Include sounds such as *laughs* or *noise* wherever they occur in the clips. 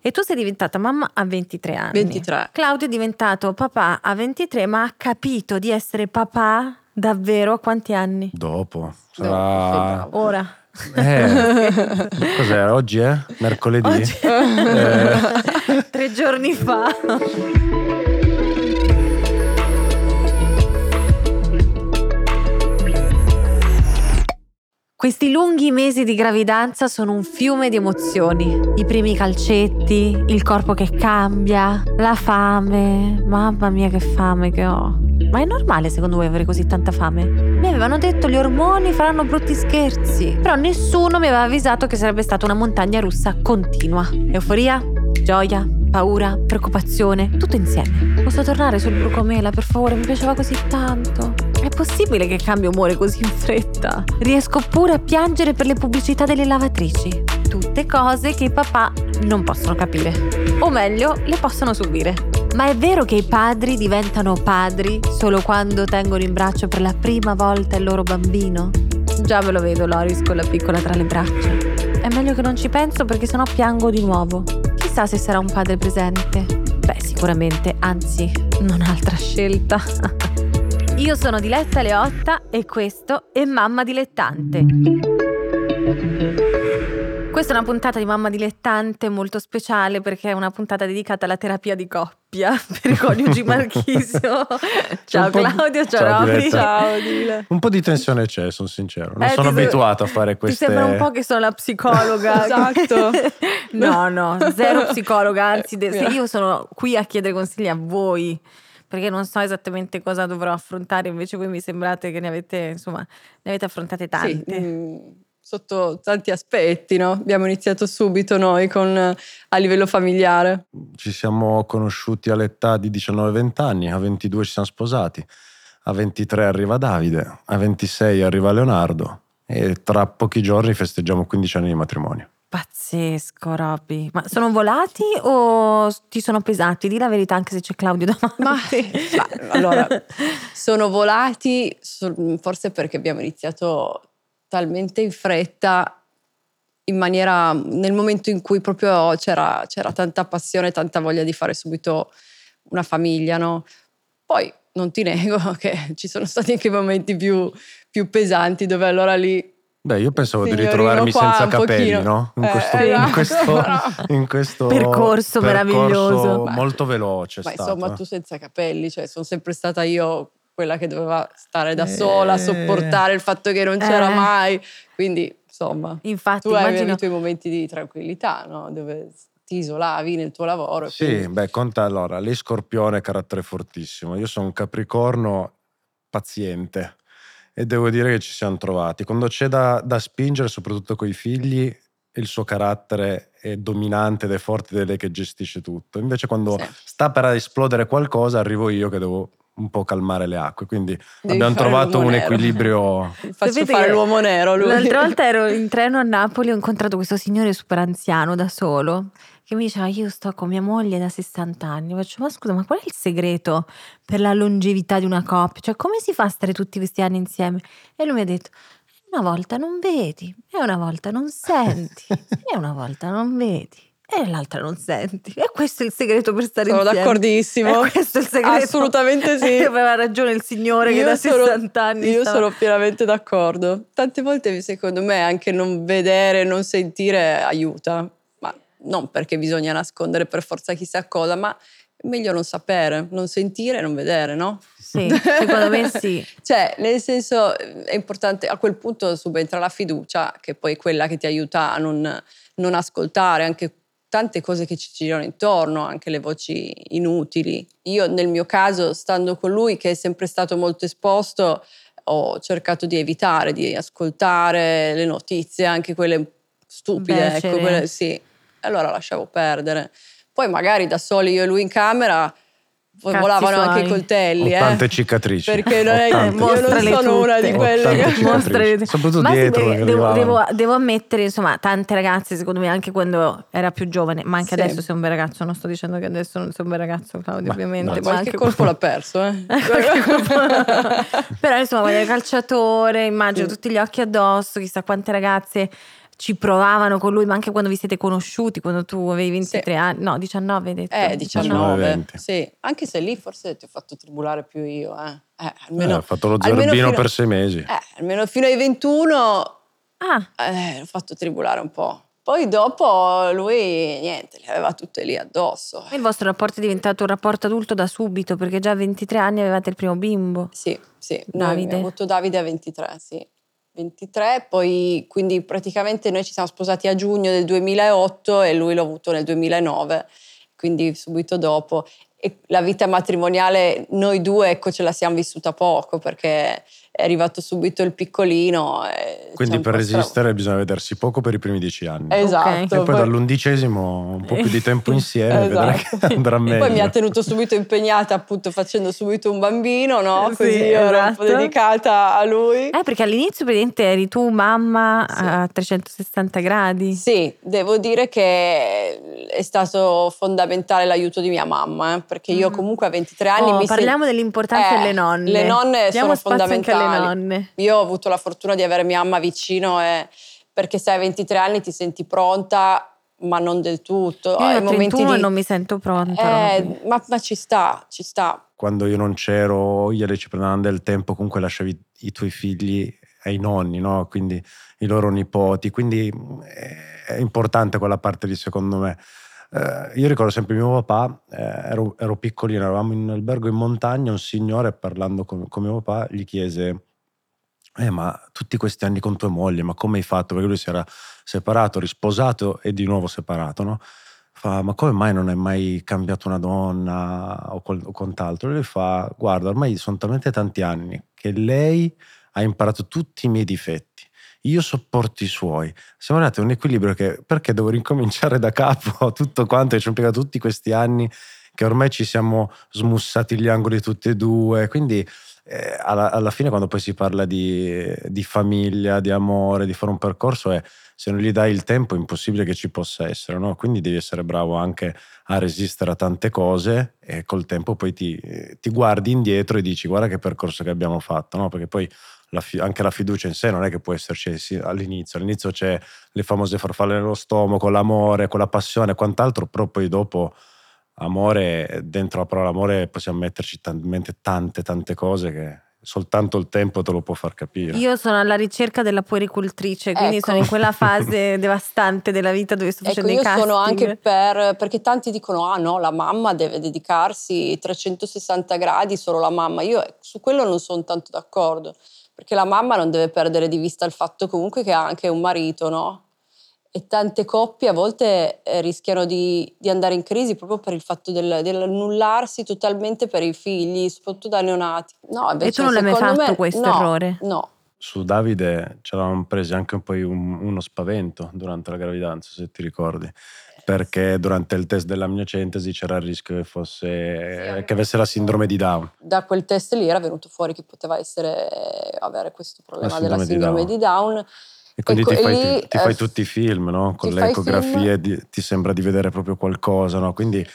E tu sei diventata mamma a 23 anni. 23. Claudio è diventato papà a 23, ma ha capito di essere papà davvero a quanti anni? Dopo. Sarà... sì, Ora. Eh, *laughs* cos'era? Oggi è? Mercoledì? Oggi- Eh, Tre giorni fa. Questi lunghi mesi di gravidanza sono un fiume di emozioni. I primi calcetti, il corpo che cambia, la fame. Mamma mia che fame che ho. Ma è normale secondo voi avere così tanta fame? Mi avevano detto gli ormoni faranno brutti scherzi, però nessuno mi aveva avvisato che sarebbe stata una montagna russa continua. Euforia, gioia, paura, preoccupazione, tutto insieme. Posso tornare sul brucomela, per favore? Mi piaceva così tanto. Possibile che cambi umore così in fretta? Riesco pure a piangere per le pubblicità delle lavatrici. Tutte cose che i papà non possono capire. O meglio, le possono subire. Ma è vero che i padri diventano padri solo quando tengono in braccio per la prima volta il loro bambino? Già ve lo vedo Loris con la piccola tra le braccia. È meglio che non ci penso perché sennò piango di nuovo. Chissà se sarà un padre presente. Beh, sicuramente, anzi, non ha altra scelta. *laughs* Io sono Diletta Leotta e questo è Mamma Dilettante. Questa è una puntata di Mamma Dilettante molto speciale perché è una puntata dedicata alla terapia di coppia *laughs* per i coniugi Marchisio. *laughs* Ciao di- Claudio, ciao, Roby. Ciao, *laughs* Dile. un po' di tensione c'è, sono sincero. Non Eh, sono abituato a fare queste... Ti sembra un po' che sono la psicologa. Esatto. no, no, zero psicologa, anzi de- se io sono qui a chiedere consigli a voi perché non so esattamente cosa dovrò affrontare, invece voi mi sembrate che ne avete, insomma, ne avete affrontate Sì, tante. mm, sotto tanti aspetti, no? Abbiamo iniziato subito noi con, eh, a livello familiare. Ci siamo conosciuti all'età di 19-20 anni, a 22 ci siamo sposati, a 23 arriva Davide, a 26 arriva Leonardo e tra pochi giorni festeggiamo 15 anni di matrimonio. Pazzesco, Robby. Ma sono volati o ti sono pesati? Di la verità, anche se c'è Claudio davanti. Ma, ma, allora, sono volati forse perché abbiamo iniziato talmente in fretta, in maniera, nel momento in cui proprio c'era, c'era tanta passione, tanta voglia di fare subito una famiglia, no? Poi non ti nego *laughs* che ci sono stati anche momenti più, più pesanti dove allora lì Beh, io pensavo di ritrovarmi senza capelli, pochino. no? In Eh, questo, esatto. *laughs* in questo- in questo Percorso meraviglioso. molto veloce Ma stato. insomma, tu senza capelli, cioè sono sempre stata io quella che doveva stare da Eh. sola, sopportare il fatto che non c'era Eh. mai. Quindi, insomma, Infatti, tu hai immagino... i tuoi momenti di tranquillità, no? Dove ti isolavi nel tuo lavoro. e Sì, quindi- beh, conta allora, lei scorpione carattere fortissimo, io sono un capricorno paziente e devo dire che ci siamo trovati. Quando c'è da, da spingere, soprattutto con i figli, il suo carattere è dominante ed è forte ed è lei che gestisce tutto. Invece quando Sì. sta per esplodere qualcosa, arrivo io che devo un po' calmare le acque. Quindi Devi abbiamo trovato un nero. equilibrio. *laughs* Faccio fare l'uomo nero lui. L'altra *laughs* volta ero in treno a Napoli e ho incontrato questo signore super anziano da solo che mi diceva io sto con mia moglie da 60 anni. Faccio ma scusa ma qual è il segreto per la longevità di una coppia? Cioè come si fa a stare tutti questi anni insieme? E lui mi ha detto una volta non vedi e una volta non senti *laughs* e una volta non vedi e l'altra non senti. E questo è il segreto per stare Sono insieme. d'accordissimo. E questo è il segreto. Assolutamente sì. E *laughs* aveva ragione il signore che Io da sono- 60 anni Io stava- sono pienamente d'accordo. Tante volte, secondo me, anche non vedere, non sentire aiuta. Ma non perché bisogna nascondere per forza chissà cosa, ma è meglio non sapere, non sentire e non vedere, no? Sì, secondo me sì. *laughs* Cioè, nel senso, è importante, a quel punto subentra la fiducia, che poi è quella che ti aiuta a non, non ascoltare anche tante cose che ci girano intorno, anche le voci inutili. Io nel mio caso, stando con lui, che è sempre stato molto esposto, ho cercato di evitare di ascoltare le notizie, anche quelle stupide, Becere. ecco, quelle, sì. Allora lasciavo perdere. Poi magari da soli io e lui in camera Cazzi volavano anche i suoi. coltelli, eh. tante cicatrici. Perché non è, io non sono una tutte. di Ho quelle che... Mostrale- Soprattutto Ma sì, dietro perché che devo, devo- devo ammettere, insomma, tante ragazze, secondo me, anche quando era più giovane, ma anche Sì. adesso sei un bel ragazzo. Non sto dicendo che adesso non sei un bel ragazzo, Claudio, Ma- ovviamente. no, ma Qualche anche colpo l'ha perso, eh. *laughs* Però insomma, voglio calciatore, immagino Sì. tutti gli occhi addosso, chissà quante ragazze ci provavano con lui, ma anche quando vi siete conosciuti, quando tu avevi 23 Sì. anni, no 19 hai detto. Eh, 19, 19, sì. Anche se lì forse ti ho fatto tribulare più io, eh. Eh, Eh, almeno, ha fatto lo zerbino fino- per sei mesi. eh, almeno fino ai 21 Ah, eh, l'ho fatto tribulare un po'. Poi dopo lui, niente, le aveva tutte lì addosso. il vostro rapporto è diventato un rapporto adulto da subito, perché già a 23 anni avevate il primo bimbo. Sì, sì. Noi Davide. abbiamo avuto Davide a 23, sì. 23, poi quindi praticamente noi ci siamo sposati a giugno del 2008 e lui l'ha avuto nel 2009, quindi subito dopo. E la vita matrimoniale, noi due, ecco, ce la siamo vissuta poco perché è arrivato subito il piccolino. e ci Quindi per po' stra- resistere bisogna vedersi poco per i primi dieci anni. Esatto. Ok. E poi dall'undicesimo un po' più di tempo *laughs* insieme, vedrai Esatto. che andrà meglio. Poi mi ha tenuto subito impegnata appunto facendo subito un bambino, no? Sì, Così io ero un po' esatto. dedicata a lui. Eh, perché all'inizio praticamente eri tu mamma Sì. a 360 gradi. Sì, devo dire che è stato fondamentale l'aiuto di mia mamma, eh, perché io Mm. comunque a 23 anni Oh, mi sen- parliamo dell'importanza Eh, delle nonne. Le nonne Diamo sono spazio anche alle fondamentali. nonne. Io ho avuto la fortuna di avere mia mamma vicino e- perché se hai 23 anni ti senti pronta, ma non del tutto. Io 31 e di- non mi sento pronta. Eh, ma, ma ci sta, ci sta. Quando io non c'ero, io e lei ci prendevamo del tempo, comunque lasciavi i tuoi figli ai nonni, no? Quindi i loro nipoti. Quindi eh, è importante quella parte lì, secondo me. Eh, io ricordo sempre mio papà, eh, ero, ero piccolino, eravamo in albergo in montagna, un signore parlando con, con mio papà gli chiese, eh ma tutti questi anni con tua moglie, ma come hai fatto? Perché lui si era separato, risposato e di nuovo separato, no? Fa, ma come mai non hai mai cambiato una donna o, qual- o quant'altro? E lui fa, guarda, ormai sono talmente tanti anni che lei ha imparato tutti i miei difetti. Io sopporto i suoi. Siamo arrivati a un equilibrio che perché devo ricominciare da capo tutto quanto, che ci ho impiegato tutti questi anni che ormai ci siamo smussati gli angoli tutti e due. Quindi eh, alla, alla fine quando poi si parla di, di famiglia, di amore, di fare un percorso, è se non gli dai il tempo è impossibile che ci possa essere, no? Quindi devi essere bravo anche a resistere a tante cose e col tempo poi ti, ti guardi indietro e dici guarda che percorso che abbiamo fatto, no? Perché poi la fi- anche la fiducia in sé non è che può esserci all'inizio, all'inizio c'è le famose farfalle nello stomaco, l'amore, quella passione e quant'altro, però poi dopo amore, dentro la parola amore possiamo metterci talmente tante tante cose che soltanto il tempo te lo può far capire. Io sono alla ricerca della puericultrice, quindi Ecco. sono in quella *laughs* fase devastante della vita dove sto Ecco, facendo io i casting. sono anche per, perché tanti dicono, ah no, la mamma deve dedicarsi 360 gradi solo la mamma. Io su quello non sono tanto d'accordo, perché la mamma non deve perdere di vista il fatto comunque che ha anche un marito, no? E tante coppie a volte eh, rischiano di, di andare in crisi proprio per il fatto del, dell'annullarsi totalmente per i figli, soprattutto da neonati. No, invece, tu non l'hai mai fatto me- questo no, errore? No, Su Davide ci eravamo presi anche un po' un- uno spavento durante la gravidanza, se ti ricordi. Perché durante il test dell'amniocentesi c'era il rischio che fosse che avesse la sindrome di Down. da quel test lì era venuto fuori che poteva essere avere questo problema della sindrome di sindrome Down. di Down. E quindi Ecco, ti fai, lì, ti, ti fai eh, tutti i film, no? Con le fai ecografie di- ti sembra di vedere proprio qualcosa, no? Quindi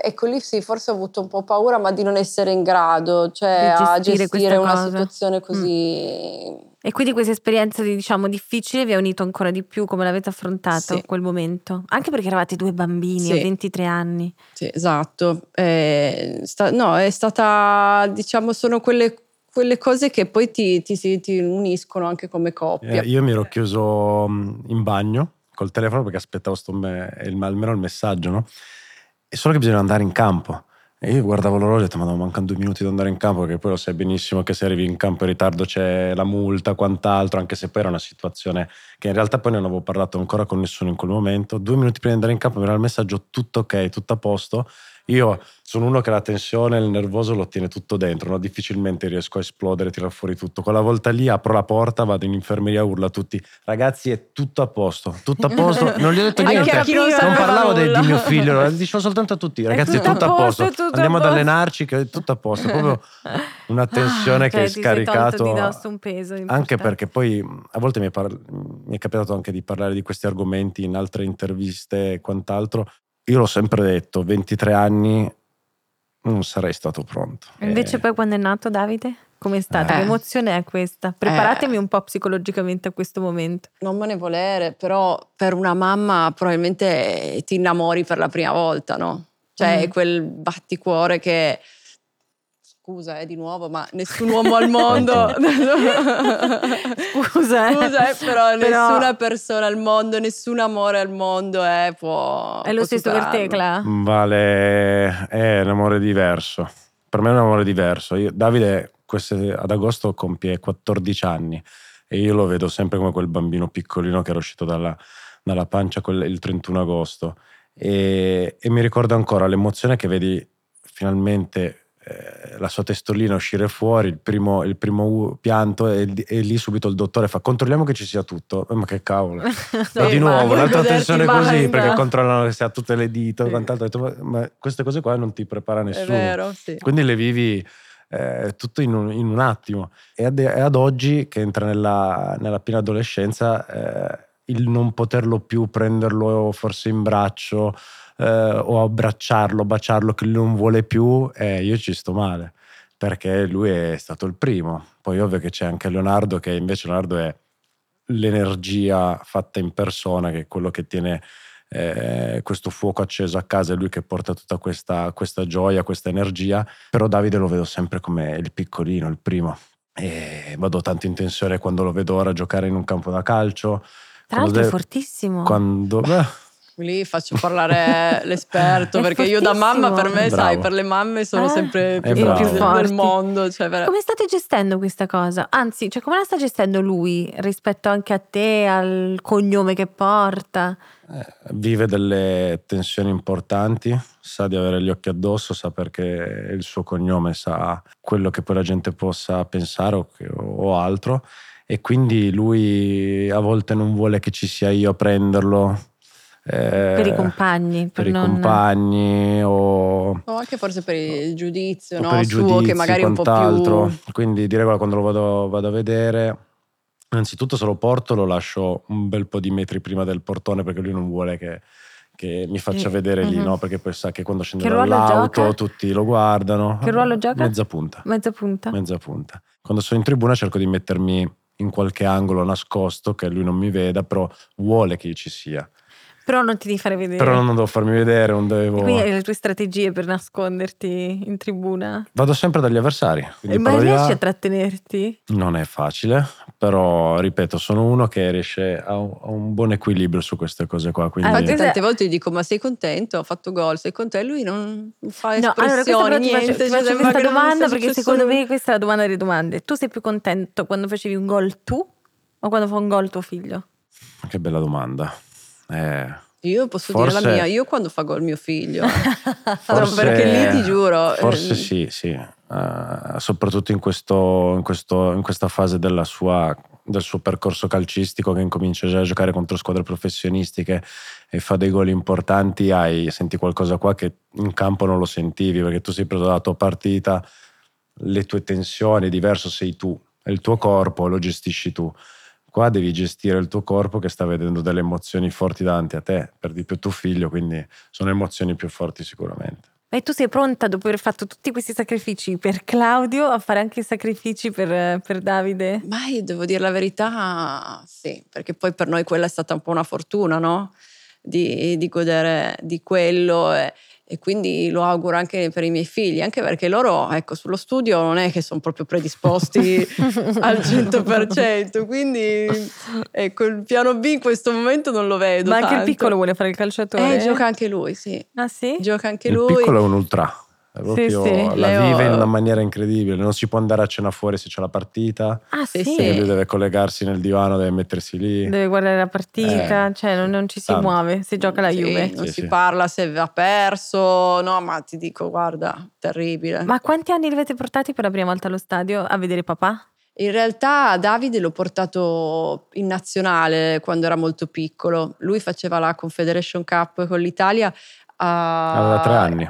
Ecco lì sì, forse ho avuto un po' paura, ma di non essere in grado, cioè Di a gestire gestire una cosa. Mm. situazione così. E quindi questa esperienza di, diciamo difficile vi ha unito ancora di più come l'avete affrontato Sì. quel momento? Anche perché eravate due bambini Sì. a 23 anni. Sì, esatto. Eh, sta- no, è stata, diciamo, sono quelle, quelle cose che poi ti, ti- ti- ti uniscono anche come coppia. eh, io mi ero chiuso mh, in bagno col telefono perché aspettavo sto me- il- almeno il messaggio, no? E solo che bisogna andare in campo. E io guardavo l'orologio e ho detto, ma no, mancano due minuti di andare in campo, perché poi lo sai benissimo che se arrivi in campo in ritardo c'è la multa, quant'altro, anche se poi era una situazione che in realtà poi non avevo parlato ancora con nessuno in quel momento. Due minuti prima di andare in campo mi era il messaggio tutto ok, tutto a posto. Io sono uno che la tensione, il nervoso lo tiene tutto dentro, no? difficilmente riesco a esplodere, a tirare fuori tutto. Quella volta lì apro la porta, vado in infermeria, urlo a tutti, ragazzi è tutto a posto, tutto a posto, *laughs* non gli ho detto Anche niente, a chi non parlavo nulla. di mio figlio, *laughs* lo dicevo soltanto a tutti, ragazzi è tutto, a posto, è tutto a andiamo ad posto. allenarci che è tutto a posto, *laughs* proprio una tensione Ah, che è cioè, sei tolto scaricato di dosso un peso anche importante. perché poi a volte mi è, par- mi è capitato anche di parlare di questi argomenti in altre interviste e quant'altro. Io l'ho sempre detto, 23 anni non sarei stato pronto. Invece Eh, poi quando è nato Davide? Come è stata? Eh. Che emozione è questa? Preparatemi un po' psicologicamente a questo momento. Non me ne volere, però per una mamma probabilmente ti innamori per la prima volta, no? Cioè Mm. quel batticuore che... Scusa, eh, di nuovo, ma nessun uomo al mondo... *laughs* Scusa, eh. Scusa, eh, però, Però- nessuna persona al mondo, nessun amore al mondo eh, può... È lo può stesso per te, superarlo. Cla? Vale, è un amore diverso. Per me è un amore diverso. Io- Davide queste- ad agosto compie 14 anni e io lo vedo sempre come quel bambino piccolino che era uscito dalla, dalla pancia quel- il 31 agosto. E, e mi ricordo ancora l'emozione che vedi finalmente eh, la sua testolina uscire fuori, il primo, il primo pianto e, e lì subito il dottore fa controlliamo che ci sia tutto. Eh, ma che cavolo. *laughs* No, di nuovo, un'altra tensione così perché controllano che sia tutte le dita Sì. quant'altro. Detto, ma, ma queste cose qua non ti prepara nessuno. vero, sì. Quindi le vivi eh, tutto in un, in un attimo. E ad, e ad oggi, che entra nella, nella piena adolescenza, eh, il non poterlo più prenderlo forse in braccio eh, o abbracciarlo, baciarlo, che lui non vuole più, eh, io ci sto male. Perché lui è stato il primo. Poi ovvio che c'è anche Leonardo, che invece Leonardo è l'energia fatta in persona, che è quello che tiene eh, questo fuoco acceso a casa, è lui che porta tutta questa, questa gioia, questa energia. Però Davide lo vedo sempre come il piccolino, il primo. E vado tanto in tensione quando lo vedo ora giocare in un campo da calcio. Tra l'altro è fortissimo. Quando, beh, Lì faccio parlare *laughs* l'esperto perché io da mamma per me, Bravo. sai, per le mamme sono Eh, sempre più bravo. forti del, mondo. Cioè, ver- Come state gestendo questa cosa? Anzi, cioè, come la sta gestendo lui rispetto anche a te, al cognome che porta? Eh, vive delle tensioni importanti, sa di avere gli occhi addosso, sa perché il suo cognome sa quello che poi la gente possa pensare o, che- o altro e quindi lui a volte non vuole che ci sia io a prenderlo. Eh, per i compagni, per, per i non... compagni o, o anche forse per il giudizio, o no? per i Suo giudizi, che magari è un po' più... Quindi direi che quando lo vado, vado a vedere, innanzitutto se lo porto lo lascio un bel po' di metri prima del portone perché lui non vuole che, che mi faccia Eh, vedere lì, mhm. no? Perché poi sa che quando scende Che dall'auto gioca? tutti lo guardano. Che ruolo gioca? Mezza punta. Mezza punta. Mezza punta. Quando sono in tribuna cerco di mettermi in qualche angolo nascosto che lui non mi veda, però vuole che io ci sia. Però non ti devi fare vedere. Però non devo farmi vedere, non devo... Quindi hai le tue strategie per nasconderti in tribuna. Vado sempre dagli avversari. Ma riesci a trattenerti? Non è facile, però ripeto, sono uno che riesce a un, buon equilibrio su queste cose qua. Quindi Ah, Infatti cos'è? tante volte gli dico ma sei contento? Ho fatto gol, sei contento? E lui non fa No, allora espressioni, però ti faccio, niente. ti cioè, faccio questa domanda perché secondo me questa è la domanda delle domande. Tu sei più contento quando facevi un gol tu o quando fa un gol tuo figlio? che bella domanda. Eh, Io posso Forse- dire la mia, io quando fa gol mio figlio. *laughs* Forse- perché lì ti giuro. Forse eh, sì, sì. Eh, soprattutto in, questo, in, questo- in questa fase della sua- del suo percorso calcistico che incomincia già a giocare contro squadre professionistiche e fa dei gol importanti, hai, senti qualcosa qua che in campo non lo sentivi perché tu sei preso dalla tua partita, le tue tensioni, diverso sei tu, è il tuo corpo, lo gestisci tu. Qua devi gestire il tuo corpo che sta vedendo delle emozioni forti davanti a te, per di più tuo figlio, quindi sono emozioni più forti sicuramente. E tu sei pronta dopo aver fatto tutti questi sacrifici per Claudio a fare anche i sacrifici per, per Davide? Ma io devo dire la verità, sì, perché poi per noi quella è stata un po' una fortuna, no? Di, di godere di quello e, e quindi lo auguro anche per i miei figli, anche perché loro, ecco, sullo studio non è che sono proprio predisposti *laughs* al 100%, quindi ecco, il piano B in questo momento non lo vedo. Ma anche il tanto. piccolo vuole fare il calciatore? Eh, gioca anche lui, sì. Ah sì? Gioca anche il lui. piccolo è un ultra, proprio, sì. la Leo- vive in una maniera incredibile, non si può andare a cena fuori se c'è la partita, Ah sì? Sì, sì. perché lui deve collegarsi nel divano, deve mettersi lì. Deve guardare la partita, Eh, cioè non, non ci si tanto. muove se gioca la Sì, Juve. Non Sì, si sì. parla se ha perso, no, ma ti dico, guarda, terribile. Ma quanti anni li avete portati per la prima volta allo stadio a vedere papà? In realtà Davide l'ho portato in nazionale quando era molto piccolo. Lui faceva la Confederation Cup con l'Italia a- Aveva tre anni.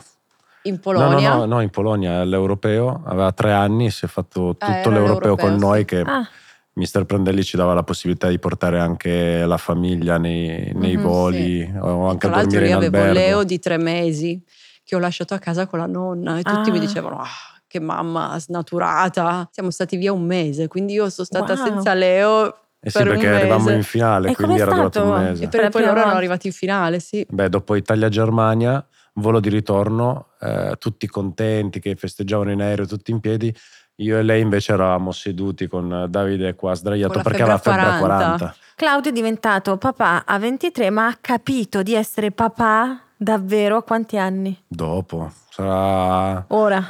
In No, Polonia. no, no, no, in Polonia all'europeo, aveva tre anni, si è fatto tutto Ah, era l'europeo con l'europeo, noi sì. che Ah, Mister Prandelli ci dava la possibilità di portare anche la famiglia nei, nei Mhm, voli o anche Tra a l'altro dormire io in avevo albergo. Leo di tre mesi che ho lasciato a casa con la nonna e tutti Ah. mi dicevano ah, che mamma snaturata. Siamo stati via un mese, quindi io sono stata Wow. senza Leo Eh sì, perché arrivavamo in finale, E quindi era durato un mese. E Per poi loro erano arrivati in finale, sì. Beh, dopo Italia-Germania, volo di ritorno, eh, tutti contenti che festeggiavano in aereo, tutti in piedi. Io e lei invece eravamo seduti con Davide qua sdraiato perché aveva febbre a 40. 40. Claudio è diventato papà a 23, ma ha capito di essere papà davvero a quanti anni? Dopo, sarà... Ora.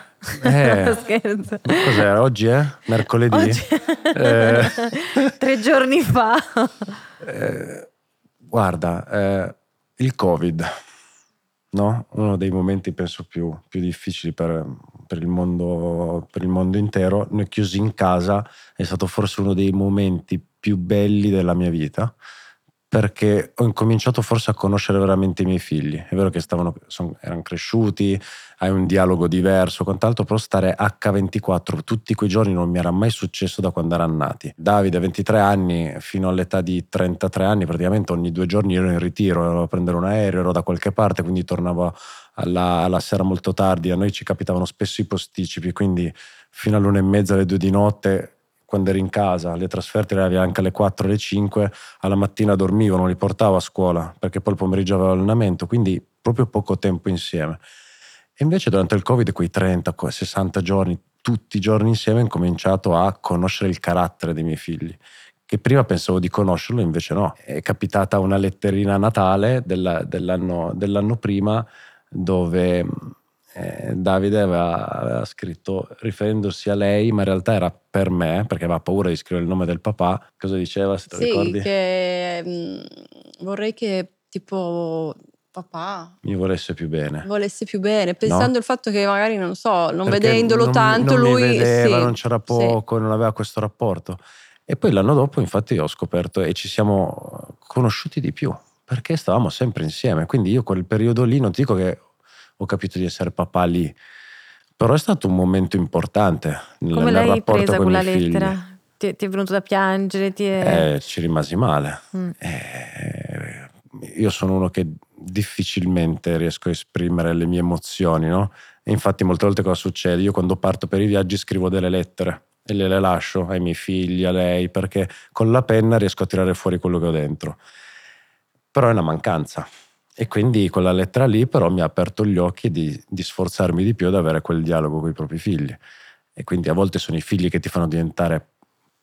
Eh. *laughs* Scherzo. Cos'era? Oggi è? Mercoledì? Oggi- Eh. *laughs* Tre giorni fa. Eh, guarda, eh, il Covid, no? Uno dei momenti penso più, più difficili per, per il mondo, per il mondo intero. Noi chiusi in casa è stato forse uno dei momenti più belli della mia vita perché ho incominciato forse a conoscere veramente i miei figli. È vero che stavano, son- erano cresciuti, hai un dialogo diverso, quant'altro, però stare H24 tutti quei giorni non mi era mai successo da quando erano nati. Davide, 23 anni, fino all'età di 33 anni, praticamente ogni due giorni ero in ritiro, ero a prendere un aereo, ero da qualche parte, quindi tornavo alla, alla sera molto tardi. A noi ci capitavano spesso i posticipi, quindi fino all'una e mezza, alle due di notte, quando eri in casa, le trasferte le avevi anche alle 4, alle 5, alla mattina dormivo, non li portavo a scuola perché poi il pomeriggio avevo allenamento, quindi proprio poco tempo insieme. E invece durante il Covid, quei 30, 60 giorni, tutti i giorni insieme, ho incominciato a conoscere il carattere dei miei figli. Che prima pensavo di conoscerlo, invece no. È capitata una letterina a Natale della- dell'anno, dell'anno prima dove eh, Davide aveva, aveva scritto riferendosi a lei, ma in realtà era per me, perché aveva paura di scrivere il nome del papà. Cosa diceva, se te Sì, ricordi? che mm, vorrei che tipo papà Mi volesse più bene. volesse più bene, pensando al fatto che magari, non so, non Perché vedendolo non- tanto non lui... vedeva, sì, non c'era sì. poco, non aveva questo rapporto. E poi l'anno dopo, infatti, ho scoperto e ci siamo conosciuti di più perché stavamo sempre insieme. Quindi io quel periodo lì, non dico che ho capito di essere papà lì, però è stato un momento importante nel, Come nel rapporto con quella lettera? Ti, ti è venuto da piangere? È... Eh, ci rimasi male. Mm. Eh, io sono uno che difficilmente riesco a esprimere le mie emozioni, no? E infatti molte volte cosa succede? Io quando parto per i viaggi scrivo delle lettere e le, le lascio ai miei figli, a lei, perché con la penna riesco a tirare fuori quello che ho dentro. Però è una mancanza. E quindi quella lettera lì però mi ha aperto gli occhi di, di sforzarmi di più ad avere quel dialogo con i propri figli. E quindi a volte sono i figli che ti fanno diventare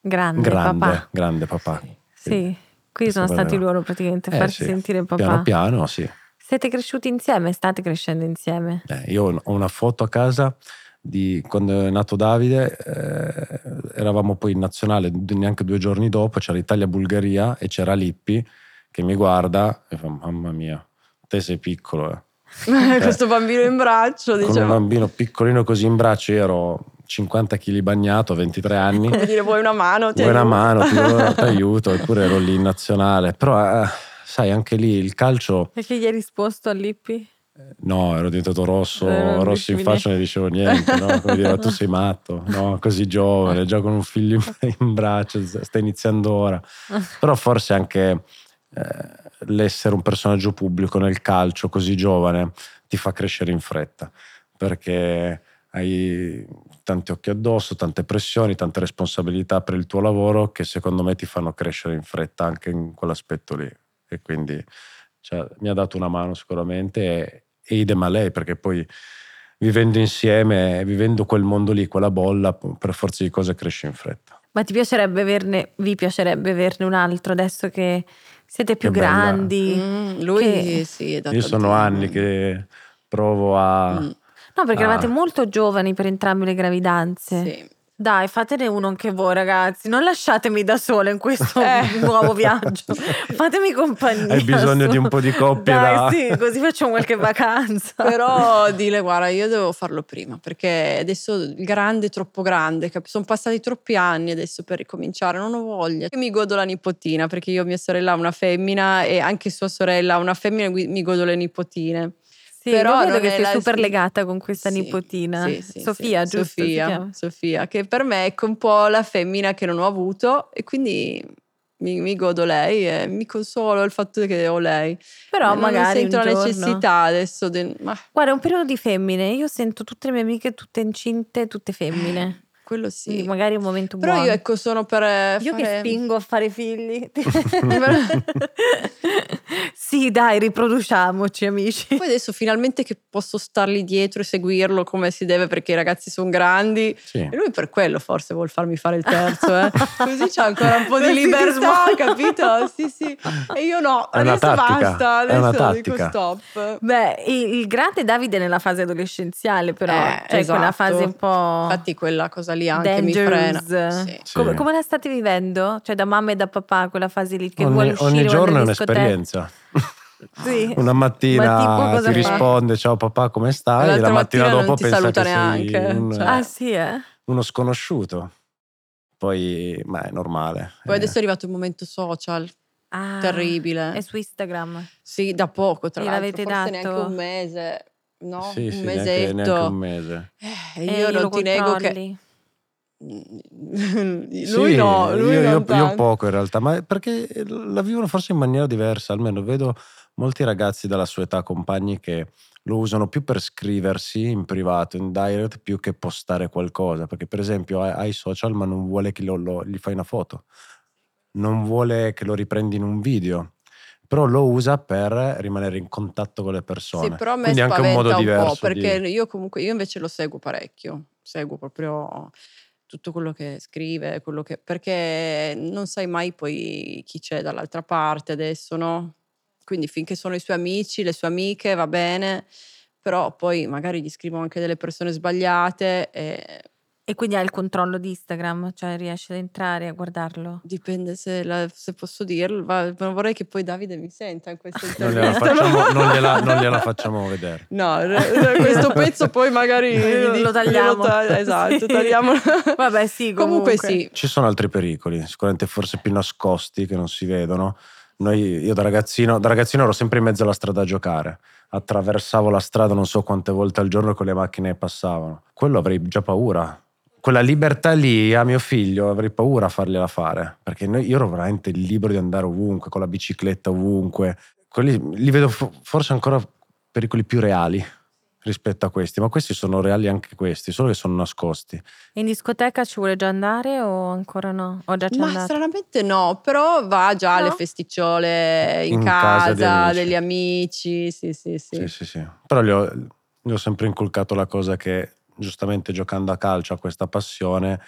Grande, grande, papà. grande papà. Sì, qui sono stati vero. loro praticamente a Eh, farti sì. sentire papà. Piano piano, sì. Siete cresciuti insieme? State crescendo insieme? Eh, io ho una foto a casa di quando è nato Davide, eh, eravamo poi in nazionale neanche due giorni dopo, c'era Italia-Bulgaria e c'era Lippi che mi guarda e fa mamma mia, te sei piccolo. Eh. *laughs* Questo bambino in braccio, Con un diciamo. bambino piccolino così in braccio, io ero 50 kg bagnato, 23 anni. Come dire, vuoi una mano? Ti Vuoi una aiuto? mano, ti, *laughs* aiuto, eppure ero lì in nazionale. Però, eh, sai, anche lì il calcio, Perché gli hai risposto a Lippi? no, ero diventato rosso, Eh, non rosso in faccia, non ne dicevo niente, no? Come dire, tu *laughs* sei matto, no? Così giovane, già con un figlio in, in braccio, stai iniziando ora. Però forse anche eh, l'essere un personaggio pubblico nel calcio così giovane ti fa crescere in fretta, perché hai tanti occhi addosso, tante pressioni, tante responsabilità per il tuo lavoro che secondo me ti fanno crescere in fretta anche in quell'aspetto lì. E quindi cioè, mi ha dato una mano sicuramente e, e idem a lei, perché poi vivendo insieme, vivendo quel mondo lì, quella bolla, per forza di cose cresci in fretta. Ma ti piacerebbe averne, vi piacerebbe averne un altro adesso che siete più grandi? Mm, lui Che- sì, è da Io sono anni che provo a... Mm, No, perché Ah. eravate molto giovani per entrambe le gravidanze. sì. Dai, fatene uno anche voi, ragazzi. Non lasciatemi da sola in questo *laughs* Eh. nuovo viaggio. Fatemi compagnia. Hai bisogno su. di un po' di coppie Dai, da- sì, così facciamo qualche *laughs* vacanza. Però dile, guarda, io devo farlo prima perché adesso il grande è troppo grande. cap- Sono passati troppi anni adesso per ricominciare, non ho voglia. Io mi godo la nipotina perché io, mia sorella, ha una femmina e anche sua sorella ha una femmina e mi godo le nipotine. Sì, Però vedo non che sei la- super legata con questa Sì, nipotina. sì, sì, Sofia, sì. giusto? Sofia? Sofia, che per me è un po' la femmina che non ho avuto e quindi mi, mi godo lei e mi consolo il fatto che ho lei. Però non magari sento un la giorno- necessità adesso del- ma Guarda, è un periodo di femmine. Io sento tutte le mie amiche tutte incinte, tutte femmine. quello Quindi sì. magari è un momento Però buono. io ecco sono per eh, Io che fare- spingo a fare figli. *laughs* *laughs* sì, dai, riproduciamoci, amici. Poi adesso finalmente che posso stargli dietro e seguirlo come si deve perché i ragazzi sono grandi. Sì. E lui per quello forse vuol farmi fare il terzo, eh. *laughs* Così c'ha ancora un po' di libertà, capito? Sì, sì. E io no, È adesso basta, è una adesso dico stop. Beh, il, grande Davide è nella fase adolescenziale, però, Eh, cioè quella esatto. fase un po'. Infatti quella cosa lì anche mi frena. dangerous. Sì. Sì. Come, come la state vivendo? Cioè, da mamma e da papà, quella fase lì che vuole Ogni, uscire ogni vuole giorno è un'esperienza. *laughs* Sì. Una Ma tipo mattina cosa ti fa? risponde ciao papà come stai e L'altra la mattina mattina dopo pensa saluta che sei neanche, un- cioè. Ah, sì, eh? uno sconosciuto. Poi, ma è normale. Poi Eh, adesso è arrivato il momento social, Ah, terribile. È su Instagram. Sì, da poco tra l'altro, forse dato? neanche un mese, no? sì, un sì, mesetto. neanche, neanche un mese. Eh, E io glielo non ti nego che? Lui Sì, no, lui io, io- io poco in realtà, ma perché la vivono forse in maniera diversa, almeno vedo molti ragazzi della sua età, compagni che lo usano più per scriversi in privato, in direct, più che postare qualcosa, perché per esempio ha, ha i social ma non vuole che lo- lo- gli fai una foto, non vuole che lo riprendi in un video, però lo usa per rimanere in contatto con le persone. Sì, però a me Quindi anche un modo un, diverso po' perché di... io comunque io invece lo seguo parecchio, seguo proprio tutto quello che scrive, quello che, perché non sai mai poi chi c'è dall'altra parte adesso, no? Quindi finché sono i suoi amici, le sue amiche, va bene, però poi magari gli scrivo anche delle persone sbagliate e E quindi hai il controllo di Instagram, cioè riesci ad entrare a guardarlo. dipende se, la- se posso dirlo, ma non vorrei che poi Davide mi senta in questa *laughs* Non gliela, facciamo, non gliela- non gliela *laughs* facciamo vedere. No, questo pezzo poi magari *laughs* Lo- gli- lo tagliamo. glielo tag- esatto, Sì. tagliamo. Vabbè, sì, Comunque comunque. sì. Ci sono altri pericoli, sicuramente forse più nascosti che non si vedono. Noi, io da ragazzino, da ragazzino ero sempre in mezzo alla strada a giocare. Attraversavo la strada non so quante volte al giorno con le macchine che passavano. Quello avrei già paura. Quella libertà lì a mio figlio avrei paura a fargliela fare. Perché noi- io ero veramente libero di andare ovunque, con la bicicletta ovunque. Quelli li vedo fo- forse ancora pericoli più reali rispetto a questi, ma questi sono reali anche questi, solo che sono nascosti. In discoteca ci vuole già andare o ancora no? O già c'è Ma andato? stranamente no, però va già alle No? festicciole in, In casa casa, amici. degli amici, sì sì sì. Sì, sì, sì. Però gli ho, gli ho sempre inculcato la cosa che, giustamente giocando a calcio, ha questa passione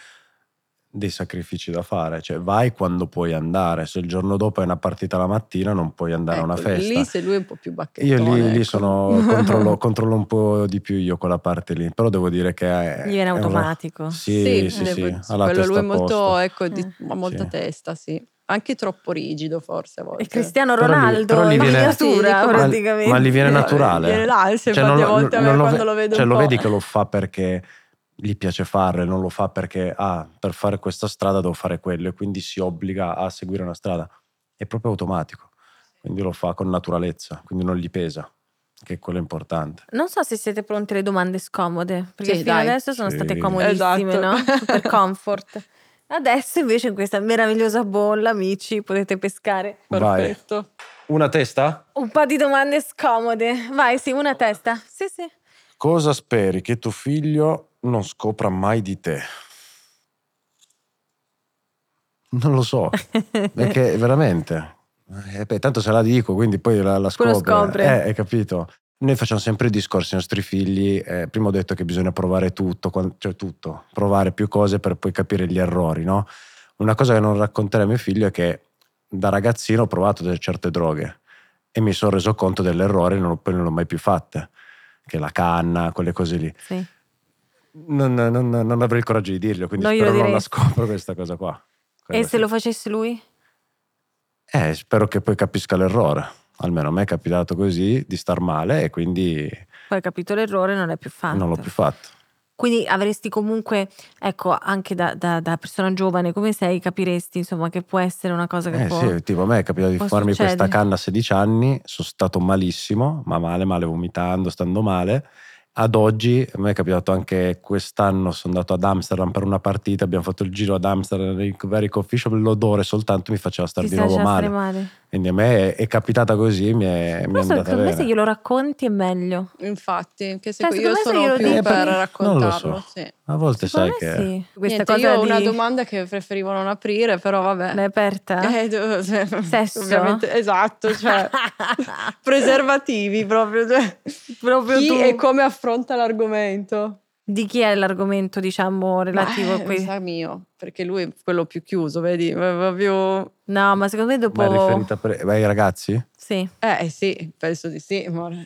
dei sacrifici da fare. Cioè, vai quando puoi andare. Se il giorno dopo è una partita la mattina, non puoi andare a una Ecco, festa. Lì se lui è un po' più io bacchettone. lì, lì ecco. sono, controllo, controllo un po' di più io quella parte lì. Però devo dire che è, Gli viene è una- automatico. Sì, sì, sì, ha la quello lui è a molto, ecco, di- Mm. ha molta Sì. testa, sì. Anche troppo rigido forse a volte. E Cristiano Però gli- Ronaldo però gli in viene- miniatura Sì, dico, ma- praticamente. Ma gli viene naturale. viene l'ansia, Cioè, lo- volte a me non lo quando lo vedo cioè, un lo vedi che lo fa perché gli piace farlo, non lo fa perché ah, per fare questa strada devo fare quello e quindi si obbliga a seguire una strada. È proprio automatico, quindi lo fa con naturalezza, quindi non gli pesa, che è quello importante. Non so se siete pronti alle domande scomode, perché Sì, fino dai. adesso sono Sì. state comodissime, Esatto. no? Super comfort. *laughs* Adesso invece in questa meravigliosa bolla, amici, potete pescare Vai. Perfetto. Una testa? un po' di domande scomode. Vai, sì, una testa. Sì, sì. Cosa speri che tuo figlio non scopra mai di te? Non lo so, *laughs* perché veramente. Eh, beh, tanto se la dico, quindi poi la, la Poi lo scopre. scopre. Eh, hai capito? Noi facciamo sempre i discorsi ai nostri figli. eh, prima ho detto che bisogna provare tutto, cioè tutto, provare più cose per poi capire gli errori, no? Una cosa che non racconterei a mio figlio è che da ragazzino ho provato delle certe droghe e mi sono reso conto dell'errore e non, poi non l'ho mai più fatte, che la canna, quelle cose lì. sì. Non, non- non avrei il coraggio di dirlo, quindi Non spero non la scopro questa cosa qua. E Quello se sì. lo facesse lui? Eh, spero che poi capisca l'errore. Almeno a me è capitato così di star male e quindi Poi hai capito l'errore, non l'hai più fatto. non l'ho più fatto. Quindi avresti comunque, ecco, anche da, da- da persona giovane come sei, capiresti insomma che può essere una cosa che Eh può... sì, tipo a me è capitato di farmi questa succedere. canna a 16 anni, sono stato malissimo, ma male, male, vomitando, stando male ad oggi, a me è capitato anche quest'anno, sono andato ad Amsterdam per una partita, abbiamo fatto il giro ad Amsterdam vari coffee shop, l'odore soltanto mi faceva stare Ti di nuovo male. male. Quindi a me è, è capitata così, mi è, mi è andata secondo me se glielo racconti è meglio. Infatti, che se Cioè, io sono più per perché- raccontarlo. non lo so. sì. A volte sai Secondo me che... sì. Questa Niente, cosa io ho di... una domanda che preferivo non aprire, però vabbè. L'hai aperta? *laughs* Eh, do- Sesso? Ovviamente, esatto, cioè *laughs* preservativi proprio. Cioè, Proprio chi tu. e come affronta l'argomento? Di chi è l'argomento, diciamo, relativo a Beh, mi questo? sa mio, perché lui è quello più chiuso, vedi? Proprio... No, ma secondo me dopo... Ma è riferita per... Beh, ai ragazzi? Sì. Eh sì, penso di sì, amore.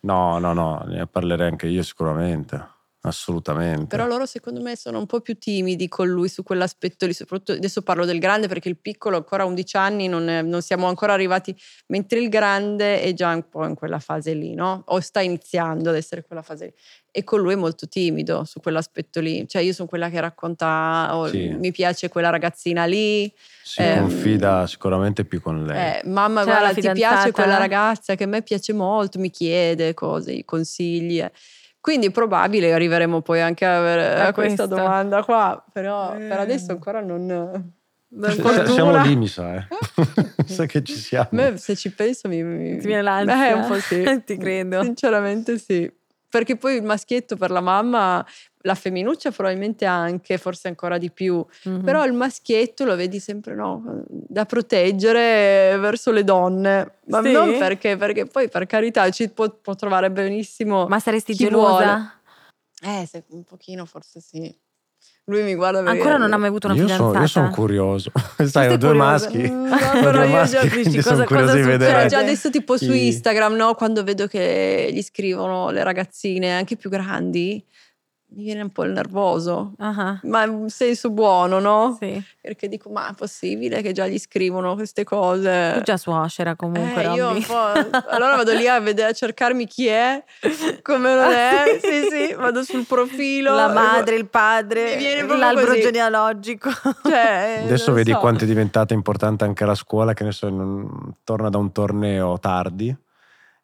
No, no, no, ne parlerei anche io sicuramente, assolutamente. Però loro secondo me sono un po' più timidi con lui su quell'aspetto lì, soprattutto adesso parlo del grande perché il piccolo ancora a 11 anni non, è- non siamo ancora arrivati, mentre il grande è già un po' in quella fase lì, no? O sta iniziando ad essere quella fase lì. E con lui è molto timido su quell'aspetto lì, cioè io sono quella che racconta, oh, Sì. mi piace quella ragazzina lì, si ehm, confida sicuramente più con lei. eh, mamma C'è guarda ti piace quella ragazza che a me piace molto, mi chiede cose, consigli. eh. Quindi è probabile che arriveremo poi anche a, A a questa questo. domanda qua, però Eh. per adesso ancora non... Fortuna. siamo lì, mi sa, eh. *laughs* sa che ci siamo. Me se ci penso mi... mi- Ti viene l'ansia? Eh, un po' sì. *laughs* Ti credo. Sinceramente sì. Perché poi il maschietto per la mamma, la femminuccia probabilmente anche, forse ancora di più, Mhm. però il maschietto lo vedi sempre no, da proteggere verso le donne, ma Sì? non perché, perché poi per carità ci può, può trovare benissimo. Ma saresti gelosa? Eh, se- un pochino forse sì. Lui mi guarda perché- Ancora non ha mai avuto una Io fidanzata? sono, io sono curioso. *laughs* Sai, ho due maschi. Mm, *laughs* Ho no, due però io già maschi, dici quindi cosa- cosa succede? Cioè, già adesso tipo su Instagram, no? Quando vedo che gli scrivono le ragazzine anche più grandi, mi viene un po' il nervoso. Ah, Ma in senso buono, no? sì. Perché dico, ma è possibile che già gli scrivono queste Tu cose? già suocera comunque, Eh, io un po'... Allora vado lì a, vedere, a cercarmi chi è, come non è. Sì, sì, vado sul profilo. La madre, il padre, Mi viene proprio l'albero così. genealogico. Cioè, Adesso non vedi so. quanto è diventata importante anche la scuola, che ne so, in un- torna da un torneo tardi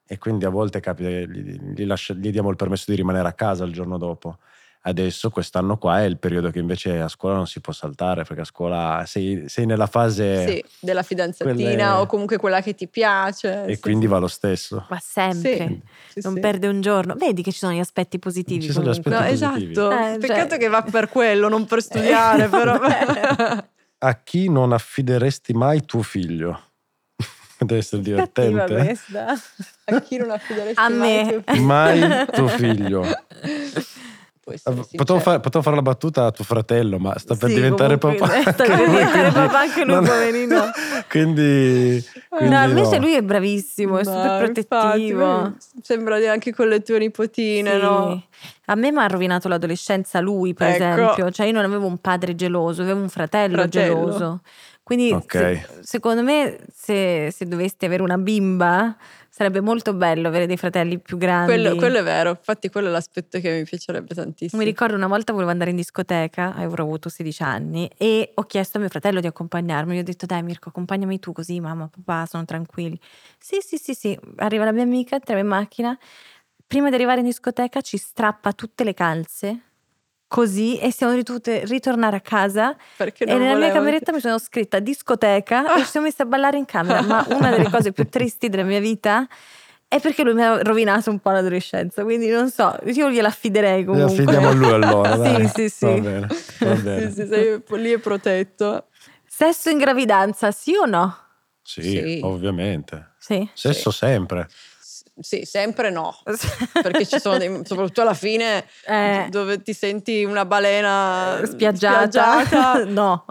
e quindi a volte capita che gli, gli lascia- gli diamo il permesso di rimanere a casa il giorno dopo. Adesso, quest'anno qua, è il periodo che invece a scuola non si può saltare, perché a scuola sei, sei nella fase Sì, della fidanzatina quelle- o comunque quella che ti piace. e sì, quindi sì. va lo stesso. Ma sempre. Sì, non sì. perde un giorno. Vedi che ci sono gli aspetti positivi. Ci sono gli comunque. No, aspetti positivi. esatto. Eh, Peccato cioè- che va per quello, non per *laughs* studiare, però. A chi non affideresti mai tuo figlio? *laughs* Deve essere divertente. questa. A chi non affideresti A mai me. tuo figlio? *laughs* Mai tuo figlio. Essere Potevo, fare, potevo fare la battuta a tuo fratello, ma sta per Sì, diventare comunque, papà. *laughs* sta per *laughs* diventare papà anche lui, poverino. *laughs* Quindi, quindi no, invece no. lui è bravissimo, è Ma super infatti, protettivo. lui Sembra anche con le tue nipotine, Sì. no? A me mi ha rovinato l'adolescenza lui, per Ecco. esempio. Cioè, io non avevo un padre geloso, avevo un fratello, Fratello. geloso. Quindi, Ok. se- secondo me, se, se dovesti avere una bimba, sarebbe molto bello avere dei fratelli più grandi. Quello, quello è vero, infatti quello è l'aspetto che mi piacerebbe tantissimo. Mi ricordo una volta volevo andare in discoteca, avrò avuto 16 anni, e ho chiesto a mio fratello di accompagnarmi. Gli ho detto, dai Mirko, accompagnami tu così mamma, papà sono tranquilli. Sì, sì, sì, sì. Arriva la mia amica, entriamo in macchina. Prima di arrivare in discoteca ci strappa tutte le calze, così, e siamo dovute ritornare a casa. Perché e nella mia cameretta mi sono scritta discoteca e ci siamo messi a ballare in camera. Ma una delle cose più tristi della mia vita è perché lui mi ha rovinato un po' l'adolescenza. Quindi non so, io gliela affiderei comunque. affidiamo a lui *laughs* allora. Sì, dai. sì, sì. Va bene, va bene. Sì, sì, sei lì è protetto. Sesso in gravidanza, sì o no? Sì, Sì. ovviamente. Sì. Sesso sempre. Sì, sempre no. *laughs* Perché ci sono dei, soprattutto alla fine Eh. dove ti senti una balena spiaggiata. spiaggiata. *laughs* no.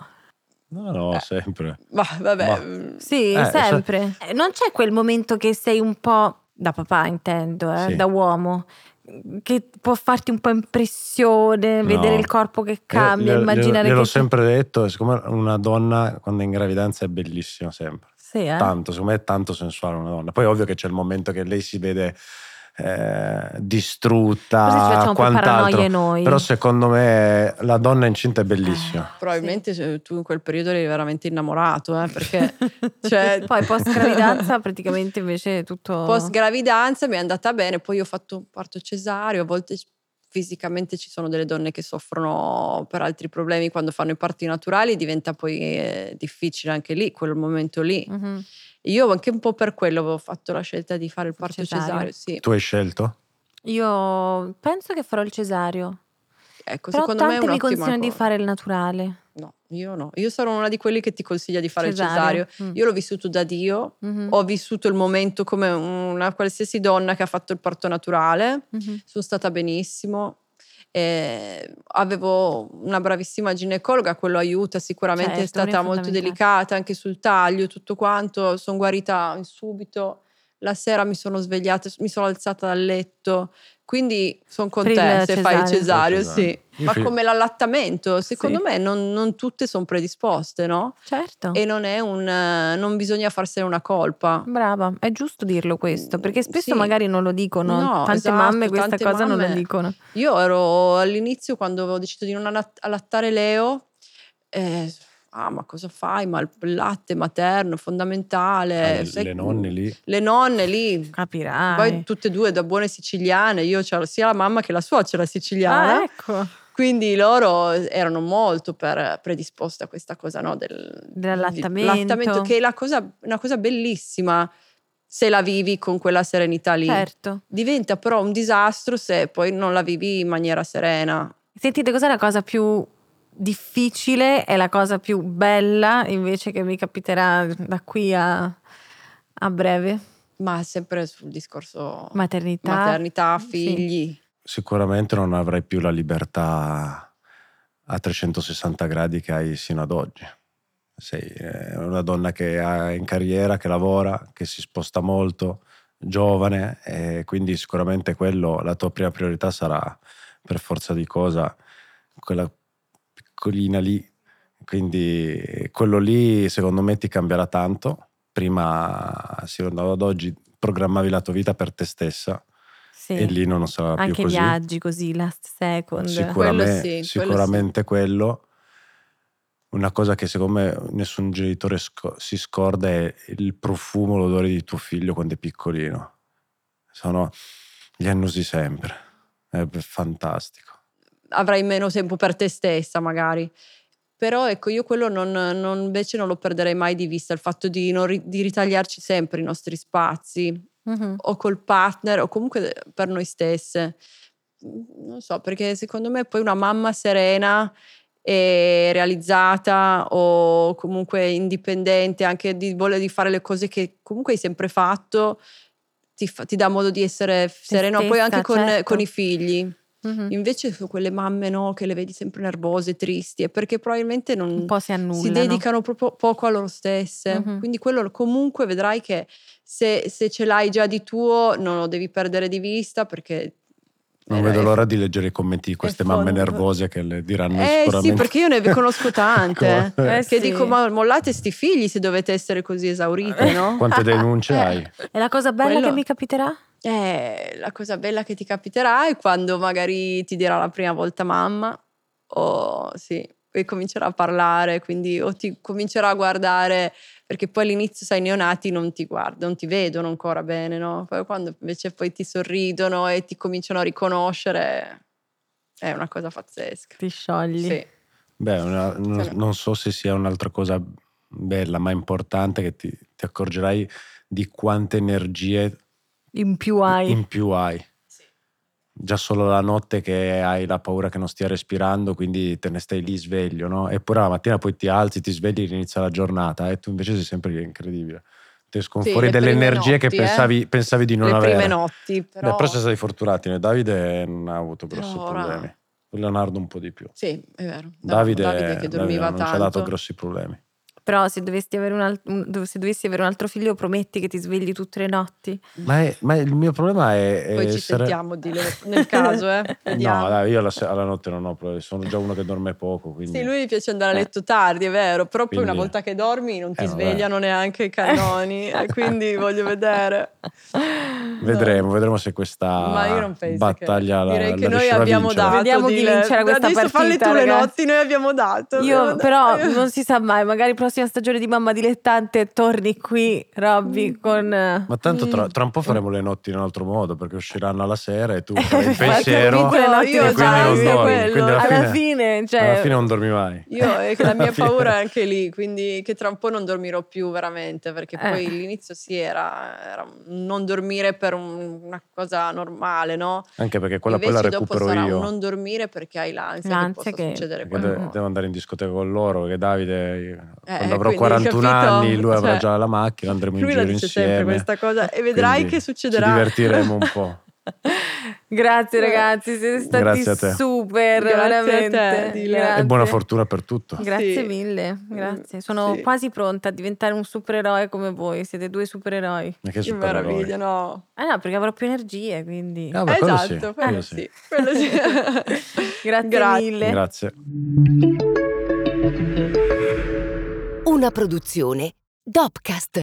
No, no, Eh. sempre. Ma vabbè, Ma- Sì, Eh, sempre. Eh, Non c'è quel momento che sei un po', da papà intendo, eh, Sì. da uomo, che può farti un po' impressione, No. vedere il corpo che cambia, Io- io- immaginare gliel'ho che... sempre detto, siccome una donna quando è in gravidanza è bellissima sempre. Sì, eh? Tanto, secondo me è tanto sensuale una donna. Poi è ovvio che c'è il momento che lei si vede eh, distrutta, facciamo un po' quant'altro. paranoie noi. Però secondo me la donna incinta è bellissima. Probabilmente se tu in quel periodo eri veramente innamorato, eh, perché *laughs* cioè, Poi post gravidanza *laughs* praticamente invece tutto... post gravidanza mi è andata bene, poi ho fatto un parto cesareo, a volte fisicamente ci sono delle donne che soffrono per altri problemi quando fanno i parti naturali, diventa poi eh, difficile anche lì, quel momento lì. Mhm. Io anche un po' per quello avevo fatto la scelta di fare il parto Cesareo. cesareo, sì. Tu hai scelto? Io penso che farò il cesareo. Ecco, Però secondo me è un'ottima consigliano di cosa. fare il naturale. No, io no. Io sono una di quelli che ti consiglia di fare il Cesareo. cesareo. Mm. Io l'ho vissuto da Dio, Mhm. ho vissuto il momento come una qualsiasi donna che ha fatto il parto naturale, Mhm. sono stata benissimo. eh, avevo una bravissima ginecologa, quello aiuta sicuramente, è Certo, è stata molto delicata anche sul taglio, tutto quanto, sono guarita subito. La sera mi sono svegliata, mi sono alzata dal letto, quindi sono con Per te il se fai il cesareo. sì. Ma come l'allattamento, secondo Sì. me non, non tutte sono predisposte, no? Certo. E non è un non bisogna farsene una colpa. Brava, è giusto dirlo questo, perché spesso Sì. magari non lo dicono. No, Tante esatto, mamme questa tante cosa non la mamme- dicono. Io ero all'inizio quando avevo deciso di non allatt- allattare Leo, eh, ah ma cosa fai? Ma il latte materno è fondamentale. Ah, le, sai- le nonne lì. Le nonne lì. Capirai. Poi tutte e due da buone siciliane, io c'ho sia la mamma che la suocera siciliana. ah, ecco. Quindi loro erano molto per- predisposte a questa cosa no, del, Dell'allattamento. che è la cosa- una cosa bellissima se la vivi con quella serenità lì. Certo. Diventa però un disastro se poi non la vivi in maniera serena. Sentite, cos'è la cosa più difficile e la cosa più bella invece che mi capiterà da qui a, a breve? Ma sempre sul discorso Maternità. maternità, Sì. figli. Sicuramente non avrai più la libertà a 360 gradi che hai sino ad oggi. Sei eh, una donna che è in carriera, che lavora, che si sposta molto, giovane e quindi sicuramente quello, la tua prima priorità sarà per forza di cosa quella piccolina lì. Quindi quello lì secondo me ti cambierà tanto. Prima, sino ad oggi, programmavi la tua vita per te stessa Sì. e lì non sarà più Anche così. viaggi così, last second. Sicuramente, Quello sì, quello sicuramente quello. Una cosa che secondo me nessun genitore sco- si scorda è il profumo, l'odore di tuo figlio quando è piccolino. Sono, li annusi sempre. È fantastico. Avrai meno tempo per te stessa, magari. Però ecco, io quello non, non- invece non lo perderei mai di vista, il fatto di, non ri- di ritagliarci sempre i nostri spazi, Mhm. o col partner, o comunque per noi stesse. Non so, perché secondo me poi una mamma serena e realizzata o comunque indipendente, anche di voler di fare le cose che comunque hai sempre fatto, ti, fa- ti dà modo di essere sereno, poi stessa, anche con, certo. con i figli. Mhm. Invece sono quelle mamme no, che le vedi sempre nervose, tristi, è perché probabilmente non Un po' si annullano. si dedicano proprio poco a loro stesse. Mhm. Quindi quello comunque vedrai che se, se ce l'hai già di tuo non lo devi perdere di vista perché... Non eh, vedo l'ora di leggere i commenti di queste mamme nervose che le diranno Eh sicuramente. sì, perché io ne *laughs* conosco tante. Come- Eh Che sì. dico, ma mollate sti figli se dovete essere così esaurite, no? Quante *laughs* denunce Eh. hai? E la cosa bella Quello- che mi capiterà? Eh, la cosa bella che ti capiterà è quando magari ti dirà la prima volta mamma o sì, e comincerà a parlare, quindi o ti comincerà a guardare, perché poi all'inizio sai i neonati non ti guardano, non ti vedono ancora bene, no? Poi quando invece poi ti sorridono e ti cominciano a riconoscere è una cosa pazzesca. Ti sciogli. Sì. Beh, una- non, non so se sia un'altra cosa bella, ma importante che ti, ti accorgerai di quante energie In più hai. in più hai. Già solo la notte che hai la paura che non stia respirando, quindi te ne stai lì sveglio, no? Eppure la mattina poi ti alzi, ti svegli e inizia la giornata e tu invece sei sempre lì, incredibile. Ti escono Sì, fuori le delle energie che notti, eh. pensavi, pensavi di non Le avere. prime notti, Beh, però... però siete stati fortunati, né? Davide non ha avuto grossi Però ora- problemi. Leonardo un po' di più. Sì, è vero. Davide, Davide che dormiva non ci ha tanto. dato grossi problemi. Però se dovessi, avere un, se dovessi avere un altro figlio, prometti che ti svegli tutte le notti. Ma, è- ma il mio problema è, è Poi ci essere... sentiamo di- nel caso, eh. *laughs* No, dai, io alla, se- alla notte non ho problemi, sono già uno che dorme poco, quindi... Sì, lui gli piace andare a letto tardi, è vero, però poi una Quindi- volta che dormi non ti Eh, vabbè. svegliano neanche i cannoni, *laughs* e quindi voglio vedere. *laughs* Vedremo, No. vedremo se questa Ma io non penso battaglia che... la, Direi la che noi abbiamo vincere. dato. Vediamo chi Dile. vincerà questa Adesso falle partita, tu le ragazzi. notti, noi abbiamo dato. Io però non si sa mai, magari prossima stagione di Mamma Dilettante torni qui, Robby, con... eh, Ma tanto tra, Mm. tra un po' faremo le notti in un altro modo perché usciranno alla sera e tu Eh, farai il pensiero No, notti io e quindi non dormi. quello. Quindi alla alla fine, fine, cioè, alla fine non dormi mai. Io è che la mia *laughs* paura è anche lì, quindi che tra un po' non dormirò più veramente, perché Eh. poi l'inizio sì era, era non dormire per un- una cosa normale, no? Anche perché quella poi Invece la dopo recupero sarà io. un non dormire perché hai l'ansia, L'ansia che possa che- succedere qualcosa. devo andare in discoteca con loro, perché Davide, io- quando avrò quindi, 41 capito? anni, lui avrà Cioè, già la macchina, andremo in giro insieme. sempre questa cosa e vedrai che succederà. Ci divertiremo un po'. *laughs* Grazie ragazzi, siete stati Grazie a te. super, Grazie a te, veramente. Grazie. E buona fortuna per tutto. Grazie Sì. mille, grazie. Sono Sì. quasi pronta a diventare un supereroe come voi, siete due supereroi. Ma che Che meraviglia, no? Eh no, perché avrò più energie, quindi... Ah, beh, quello sì, esatto, quello quello sì. sì. quello sì. *laughs* Grazie, Grazie. mille. Grazie. Una produzione Dopcast.